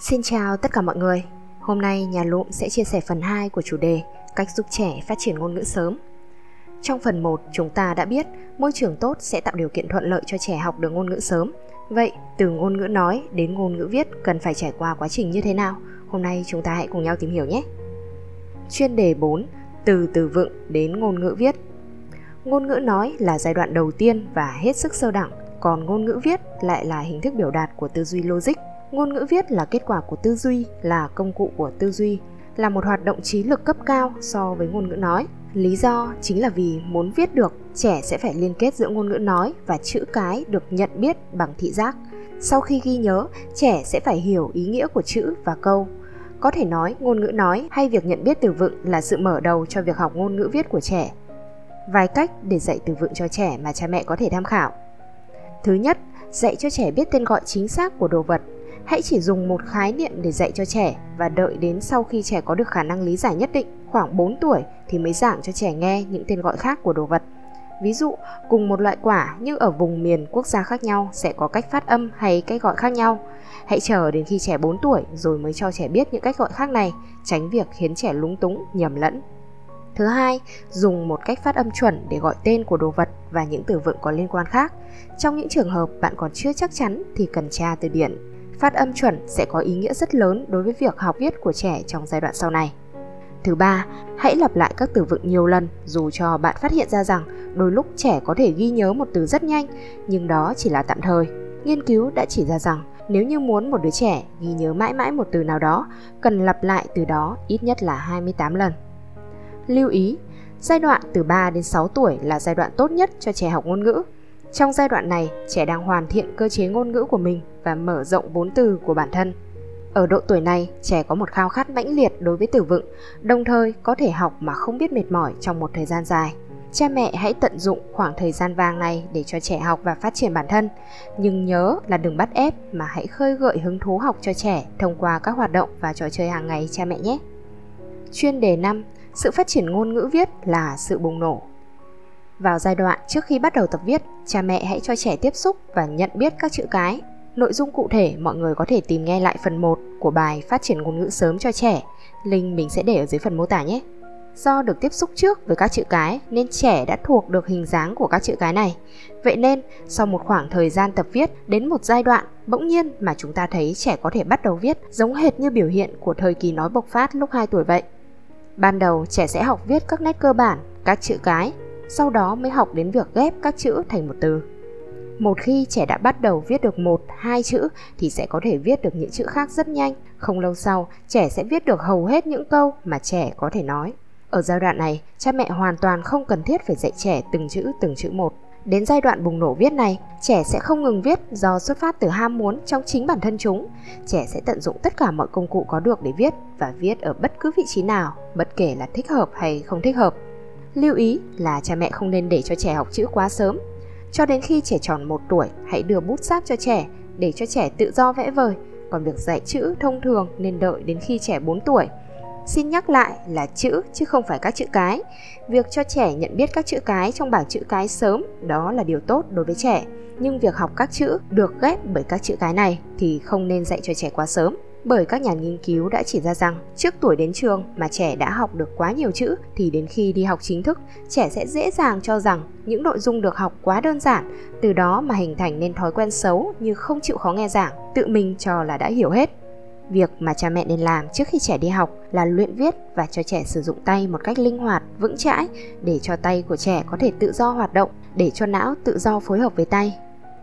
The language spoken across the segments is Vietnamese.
Xin chào tất cả mọi người. Hôm nay nhà lụm sẽ chia sẻ phần 2 của chủ đề Cách giúp trẻ phát triển ngôn ngữ sớm. Trong phần 1, chúng ta đã biết môi trường tốt sẽ tạo điều kiện thuận lợi cho trẻ học được ngôn ngữ sớm. Vậy, từ ngôn ngữ nói đến ngôn ngữ viết cần phải trải qua quá trình như thế nào? Hôm nay chúng ta hãy cùng nhau tìm hiểu nhé. Chuyên đề 4, từ từ vựng đến ngôn ngữ viết. Ngôn ngữ nói là giai đoạn đầu tiên và hết sức sơ đẳng, còn ngôn ngữ viết lại là hình thức biểu đạt của tư duy logic ngôn ngữ viết là kết quả của tư duy, là công cụ của tư duy, là một hoạt động trí lực cấp cao so với ngôn ngữ nói. Lý do chính là vì muốn viết được, trẻ sẽ phải liên kết giữa ngôn ngữ nói và chữ cái được nhận biết bằng thị giác. Sau khi ghi nhớ, trẻ sẽ phải hiểu ý nghĩa của chữ và câu. Có thể nói, ngôn ngữ nói hay việc nhận biết từ vựng là sự mở đầu cho việc học ngôn ngữ viết của trẻ. Vài cách để dạy từ vựng cho trẻ mà cha mẹ có thể tham khảo. Thứ nhất, dạy cho trẻ biết tên gọi chính xác của đồ vật hãy chỉ dùng một khái niệm để dạy cho trẻ và đợi đến sau khi trẻ có được khả năng lý giải nhất định, khoảng 4 tuổi thì mới giảng cho trẻ nghe những tên gọi khác của đồ vật. Ví dụ, cùng một loại quả nhưng ở vùng miền quốc gia khác nhau sẽ có cách phát âm hay cách gọi khác nhau. Hãy chờ đến khi trẻ 4 tuổi rồi mới cho trẻ biết những cách gọi khác này, tránh việc khiến trẻ lúng túng, nhầm lẫn. Thứ hai, dùng một cách phát âm chuẩn để gọi tên của đồ vật và những từ vựng có liên quan khác. Trong những trường hợp bạn còn chưa chắc chắn thì cần tra từ điển Phát âm chuẩn sẽ có ý nghĩa rất lớn đối với việc học viết của trẻ trong giai đoạn sau này. Thứ ba, hãy lặp lại các từ vựng nhiều lần dù cho bạn phát hiện ra rằng đôi lúc trẻ có thể ghi nhớ một từ rất nhanh, nhưng đó chỉ là tạm thời. Nghiên cứu đã chỉ ra rằng nếu như muốn một đứa trẻ ghi nhớ mãi mãi một từ nào đó, cần lặp lại từ đó ít nhất là 28 lần. Lưu ý, giai đoạn từ 3 đến 6 tuổi là giai đoạn tốt nhất cho trẻ học ngôn ngữ. Trong giai đoạn này, trẻ đang hoàn thiện cơ chế ngôn ngữ của mình và mở rộng vốn từ của bản thân. Ở độ tuổi này, trẻ có một khao khát mãnh liệt đối với từ vựng, đồng thời có thể học mà không biết mệt mỏi trong một thời gian dài. Cha mẹ hãy tận dụng khoảng thời gian vàng này để cho trẻ học và phát triển bản thân, nhưng nhớ là đừng bắt ép mà hãy khơi gợi hứng thú học cho trẻ thông qua các hoạt động và trò chơi hàng ngày cha mẹ nhé. Chuyên đề 5: Sự phát triển ngôn ngữ viết là sự bùng nổ. Vào giai đoạn trước khi bắt đầu tập viết, cha mẹ hãy cho trẻ tiếp xúc và nhận biết các chữ cái. Nội dung cụ thể mọi người có thể tìm nghe lại phần 1 của bài Phát triển ngôn ngữ sớm cho trẻ. Link mình sẽ để ở dưới phần mô tả nhé. Do được tiếp xúc trước với các chữ cái nên trẻ đã thuộc được hình dáng của các chữ cái này. Vậy nên, sau một khoảng thời gian tập viết đến một giai đoạn bỗng nhiên mà chúng ta thấy trẻ có thể bắt đầu viết giống hệt như biểu hiện của thời kỳ nói bộc phát lúc 2 tuổi vậy. Ban đầu trẻ sẽ học viết các nét cơ bản, các chữ cái sau đó mới học đến việc ghép các chữ thành một từ. Một khi trẻ đã bắt đầu viết được một, hai chữ thì sẽ có thể viết được những chữ khác rất nhanh. Không lâu sau, trẻ sẽ viết được hầu hết những câu mà trẻ có thể nói. Ở giai đoạn này, cha mẹ hoàn toàn không cần thiết phải dạy trẻ từng chữ từng chữ một. Đến giai đoạn bùng nổ viết này, trẻ sẽ không ngừng viết do xuất phát từ ham muốn trong chính bản thân chúng. Trẻ sẽ tận dụng tất cả mọi công cụ có được để viết và viết ở bất cứ vị trí nào, bất kể là thích hợp hay không thích hợp. Lưu ý là cha mẹ không nên để cho trẻ học chữ quá sớm. Cho đến khi trẻ tròn 1 tuổi, hãy đưa bút sáp cho trẻ để cho trẻ tự do vẽ vời. Còn việc dạy chữ thông thường nên đợi đến khi trẻ 4 tuổi. Xin nhắc lại là chữ chứ không phải các chữ cái. Việc cho trẻ nhận biết các chữ cái trong bảng chữ cái sớm đó là điều tốt đối với trẻ. Nhưng việc học các chữ được ghép bởi các chữ cái này thì không nên dạy cho trẻ quá sớm bởi các nhà nghiên cứu đã chỉ ra rằng trước tuổi đến trường mà trẻ đã học được quá nhiều chữ thì đến khi đi học chính thức, trẻ sẽ dễ dàng cho rằng những nội dung được học quá đơn giản, từ đó mà hình thành nên thói quen xấu như không chịu khó nghe giảng, tự mình cho là đã hiểu hết. Việc mà cha mẹ nên làm trước khi trẻ đi học là luyện viết và cho trẻ sử dụng tay một cách linh hoạt, vững chãi để cho tay của trẻ có thể tự do hoạt động, để cho não tự do phối hợp với tay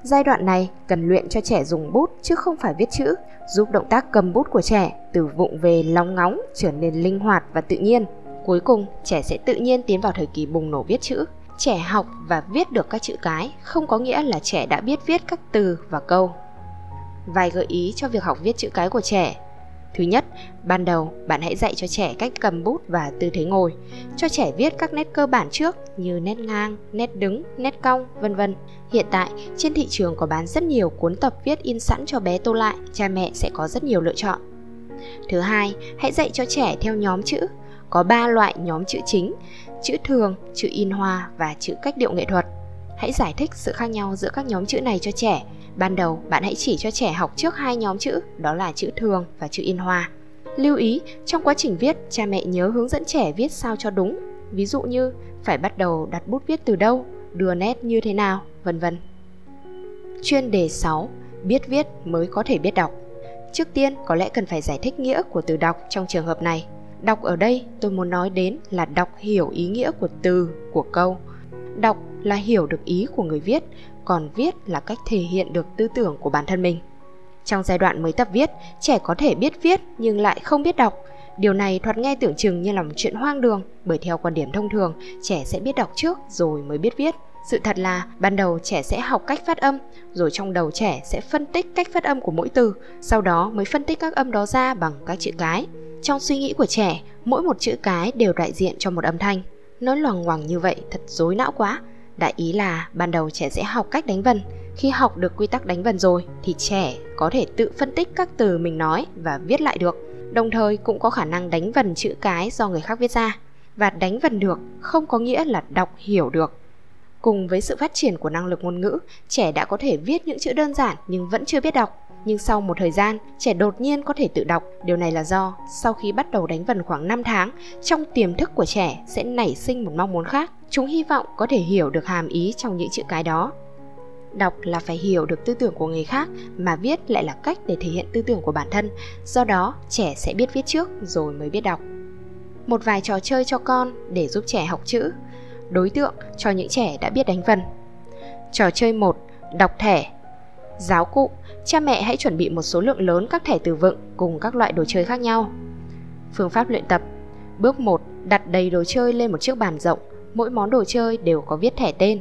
Giai đoạn này cần luyện cho trẻ dùng bút chứ không phải viết chữ, giúp động tác cầm bút của trẻ từ vụng về lóng ngóng trở nên linh hoạt và tự nhiên. Cuối cùng, trẻ sẽ tự nhiên tiến vào thời kỳ bùng nổ viết chữ. Trẻ học và viết được các chữ cái không có nghĩa là trẻ đã biết viết các từ và câu. Vài gợi ý cho việc học viết chữ cái của trẻ Thứ nhất, ban đầu bạn hãy dạy cho trẻ cách cầm bút và tư thế ngồi. Cho trẻ viết các nét cơ bản trước như nét ngang, nét đứng, nét cong, vân vân. Hiện tại, trên thị trường có bán rất nhiều cuốn tập viết in sẵn cho bé tô lại, cha mẹ sẽ có rất nhiều lựa chọn. Thứ hai, hãy dạy cho trẻ theo nhóm chữ. Có 3 loại nhóm chữ chính: chữ thường, chữ in hoa và chữ cách điệu nghệ thuật. Hãy giải thích sự khác nhau giữa các nhóm chữ này cho trẻ ban đầu bạn hãy chỉ cho trẻ học trước hai nhóm chữ, đó là chữ thường và chữ in hoa. Lưu ý, trong quá trình viết, cha mẹ nhớ hướng dẫn trẻ viết sao cho đúng. Ví dụ như phải bắt đầu đặt bút viết từ đâu, đưa nét như thế nào, vân vân. Chuyên đề 6. Biết viết mới có thể biết đọc. Trước tiên có lẽ cần phải giải thích nghĩa của từ đọc trong trường hợp này. Đọc ở đây tôi muốn nói đến là đọc hiểu ý nghĩa của từ, của câu. Đọc là hiểu được ý của người viết, còn viết là cách thể hiện được tư tưởng của bản thân mình. Trong giai đoạn mới tập viết, trẻ có thể biết viết nhưng lại không biết đọc. Điều này thoạt nghe tưởng chừng như là một chuyện hoang đường, bởi theo quan điểm thông thường, trẻ sẽ biết đọc trước rồi mới biết viết. Sự thật là ban đầu trẻ sẽ học cách phát âm, rồi trong đầu trẻ sẽ phân tích cách phát âm của mỗi từ, sau đó mới phân tích các âm đó ra bằng các chữ cái. Trong suy nghĩ của trẻ, mỗi một chữ cái đều đại diện cho một âm thanh. Nói loằng ngoằng như vậy thật dối não quá. Đại ý là ban đầu trẻ sẽ học cách đánh vần. Khi học được quy tắc đánh vần rồi thì trẻ có thể tự phân tích các từ mình nói và viết lại được. Đồng thời cũng có khả năng đánh vần chữ cái do người khác viết ra. Và đánh vần được không có nghĩa là đọc hiểu được Cùng với sự phát triển của năng lực ngôn ngữ, trẻ đã có thể viết những chữ đơn giản nhưng vẫn chưa biết đọc. Nhưng sau một thời gian, trẻ đột nhiên có thể tự đọc. Điều này là do sau khi bắt đầu đánh vần khoảng 5 tháng, trong tiềm thức của trẻ sẽ nảy sinh một mong muốn khác. Chúng hy vọng có thể hiểu được hàm ý trong những chữ cái đó. Đọc là phải hiểu được tư tưởng của người khác mà viết lại là cách để thể hiện tư tưởng của bản thân. Do đó, trẻ sẽ biết viết trước rồi mới biết đọc. Một vài trò chơi cho con để giúp trẻ học chữ đối tượng cho những trẻ đã biết đánh vần. Trò chơi 1. Đọc thẻ Giáo cụ, cha mẹ hãy chuẩn bị một số lượng lớn các thẻ từ vựng cùng các loại đồ chơi khác nhau. Phương pháp luyện tập Bước 1. Đặt đầy đồ chơi lên một chiếc bàn rộng, mỗi món đồ chơi đều có viết thẻ tên.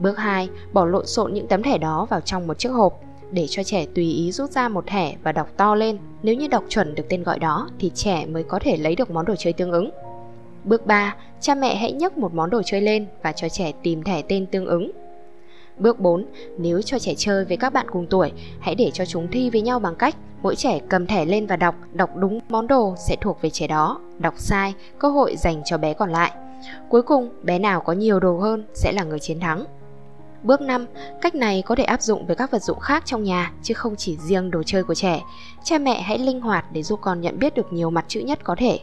Bước 2. Bỏ lộn xộn những tấm thẻ đó vào trong một chiếc hộp, để cho trẻ tùy ý rút ra một thẻ và đọc to lên. Nếu như đọc chuẩn được tên gọi đó thì trẻ mới có thể lấy được món đồ chơi tương ứng. Bước 3, cha mẹ hãy nhấc một món đồ chơi lên và cho trẻ tìm thẻ tên tương ứng. Bước 4, nếu cho trẻ chơi với các bạn cùng tuổi, hãy để cho chúng thi với nhau bằng cách mỗi trẻ cầm thẻ lên và đọc, đọc đúng món đồ sẽ thuộc về trẻ đó, đọc sai, cơ hội dành cho bé còn lại. Cuối cùng, bé nào có nhiều đồ hơn sẽ là người chiến thắng. Bước 5, cách này có thể áp dụng với các vật dụng khác trong nhà chứ không chỉ riêng đồ chơi của trẻ. Cha mẹ hãy linh hoạt để giúp con nhận biết được nhiều mặt chữ nhất có thể.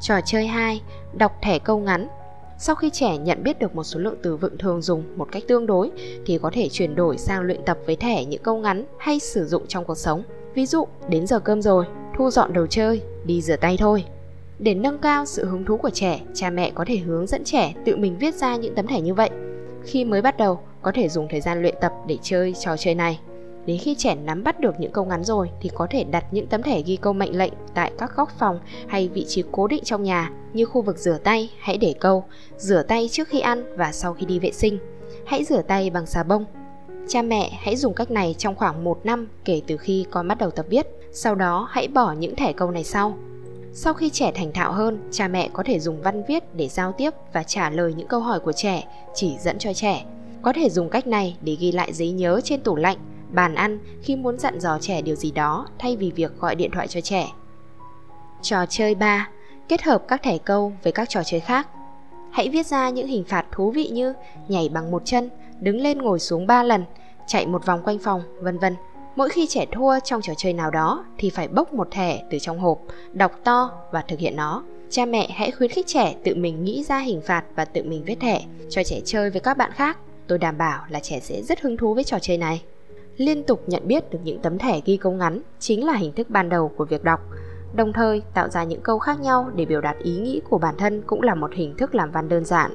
Trò chơi 2, đọc thẻ câu ngắn. Sau khi trẻ nhận biết được một số lượng từ vựng thường dùng một cách tương đối thì có thể chuyển đổi sang luyện tập với thẻ những câu ngắn hay sử dụng trong cuộc sống. Ví dụ, đến giờ cơm rồi, thu dọn đồ chơi, đi rửa tay thôi. Để nâng cao sự hứng thú của trẻ, cha mẹ có thể hướng dẫn trẻ tự mình viết ra những tấm thẻ như vậy. Khi mới bắt đầu, có thể dùng thời gian luyện tập để chơi trò chơi này. Đến khi trẻ nắm bắt được những câu ngắn rồi thì có thể đặt những tấm thẻ ghi câu mệnh lệnh tại các góc phòng hay vị trí cố định trong nhà như khu vực rửa tay hãy để câu rửa tay trước khi ăn và sau khi đi vệ sinh. Hãy rửa tay bằng xà bông. Cha mẹ hãy dùng cách này trong khoảng 1 năm kể từ khi con bắt đầu tập viết. Sau đó hãy bỏ những thẻ câu này sau. Sau khi trẻ thành thạo hơn, cha mẹ có thể dùng văn viết để giao tiếp và trả lời những câu hỏi của trẻ, chỉ dẫn cho trẻ. Có thể dùng cách này để ghi lại giấy nhớ trên tủ lạnh bàn ăn khi muốn dặn dò trẻ điều gì đó thay vì việc gọi điện thoại cho trẻ. Trò chơi 3. Kết hợp các thẻ câu với các trò chơi khác. Hãy viết ra những hình phạt thú vị như nhảy bằng một chân, đứng lên ngồi xuống 3 lần, chạy một vòng quanh phòng, vân vân. Mỗi khi trẻ thua trong trò chơi nào đó thì phải bốc một thẻ từ trong hộp, đọc to và thực hiện nó. Cha mẹ hãy khuyến khích trẻ tự mình nghĩ ra hình phạt và tự mình viết thẻ, cho trẻ chơi với các bạn khác. Tôi đảm bảo là trẻ sẽ rất hứng thú với trò chơi này liên tục nhận biết được những tấm thẻ ghi câu ngắn chính là hình thức ban đầu của việc đọc. Đồng thời, tạo ra những câu khác nhau để biểu đạt ý nghĩ của bản thân cũng là một hình thức làm văn đơn giản.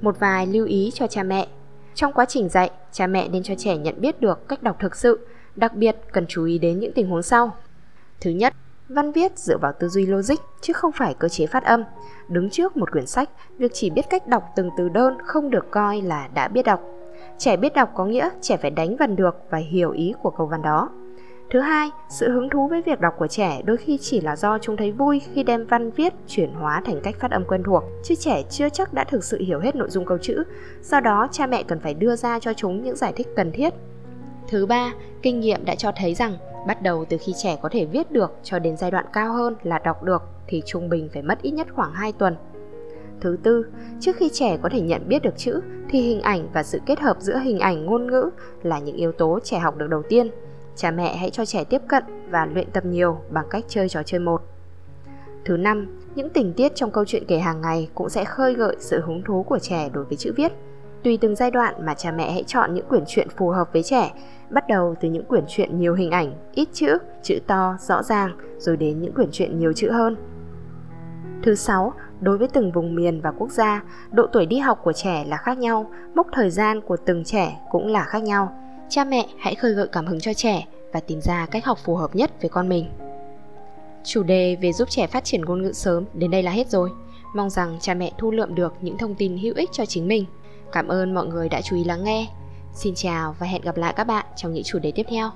Một vài lưu ý cho cha mẹ. Trong quá trình dạy, cha mẹ nên cho trẻ nhận biết được cách đọc thực sự, đặc biệt cần chú ý đến những tình huống sau. Thứ nhất, văn viết dựa vào tư duy logic chứ không phải cơ chế phát âm. Đứng trước một quyển sách, việc chỉ biết cách đọc từng từ đơn không được coi là đã biết đọc. Trẻ biết đọc có nghĩa trẻ phải đánh vần được và hiểu ý của câu văn đó. Thứ hai, sự hứng thú với việc đọc của trẻ đôi khi chỉ là do chúng thấy vui khi đem văn viết chuyển hóa thành cách phát âm quen thuộc, chứ trẻ chưa chắc đã thực sự hiểu hết nội dung câu chữ. Do đó, cha mẹ cần phải đưa ra cho chúng những giải thích cần thiết. Thứ ba, kinh nghiệm đã cho thấy rằng bắt đầu từ khi trẻ có thể viết được cho đến giai đoạn cao hơn là đọc được thì trung bình phải mất ít nhất khoảng 2 tuần Thứ tư, trước khi trẻ có thể nhận biết được chữ thì hình ảnh và sự kết hợp giữa hình ảnh ngôn ngữ là những yếu tố trẻ học được đầu tiên. Cha mẹ hãy cho trẻ tiếp cận và luyện tập nhiều bằng cách chơi trò chơi một. Thứ năm, những tình tiết trong câu chuyện kể hàng ngày cũng sẽ khơi gợi sự hứng thú của trẻ đối với chữ viết. Tùy từng giai đoạn mà cha mẹ hãy chọn những quyển truyện phù hợp với trẻ, bắt đầu từ những quyển truyện nhiều hình ảnh, ít chữ, chữ to, rõ ràng, rồi đến những quyển truyện nhiều chữ hơn. Thứ sáu, đối với từng vùng miền và quốc gia, độ tuổi đi học của trẻ là khác nhau, mốc thời gian của từng trẻ cũng là khác nhau. Cha mẹ hãy khơi gợi cảm hứng cho trẻ và tìm ra cách học phù hợp nhất với con mình. Chủ đề về giúp trẻ phát triển ngôn ngữ sớm đến đây là hết rồi. Mong rằng cha mẹ thu lượm được những thông tin hữu ích cho chính mình. Cảm ơn mọi người đã chú ý lắng nghe. Xin chào và hẹn gặp lại các bạn trong những chủ đề tiếp theo.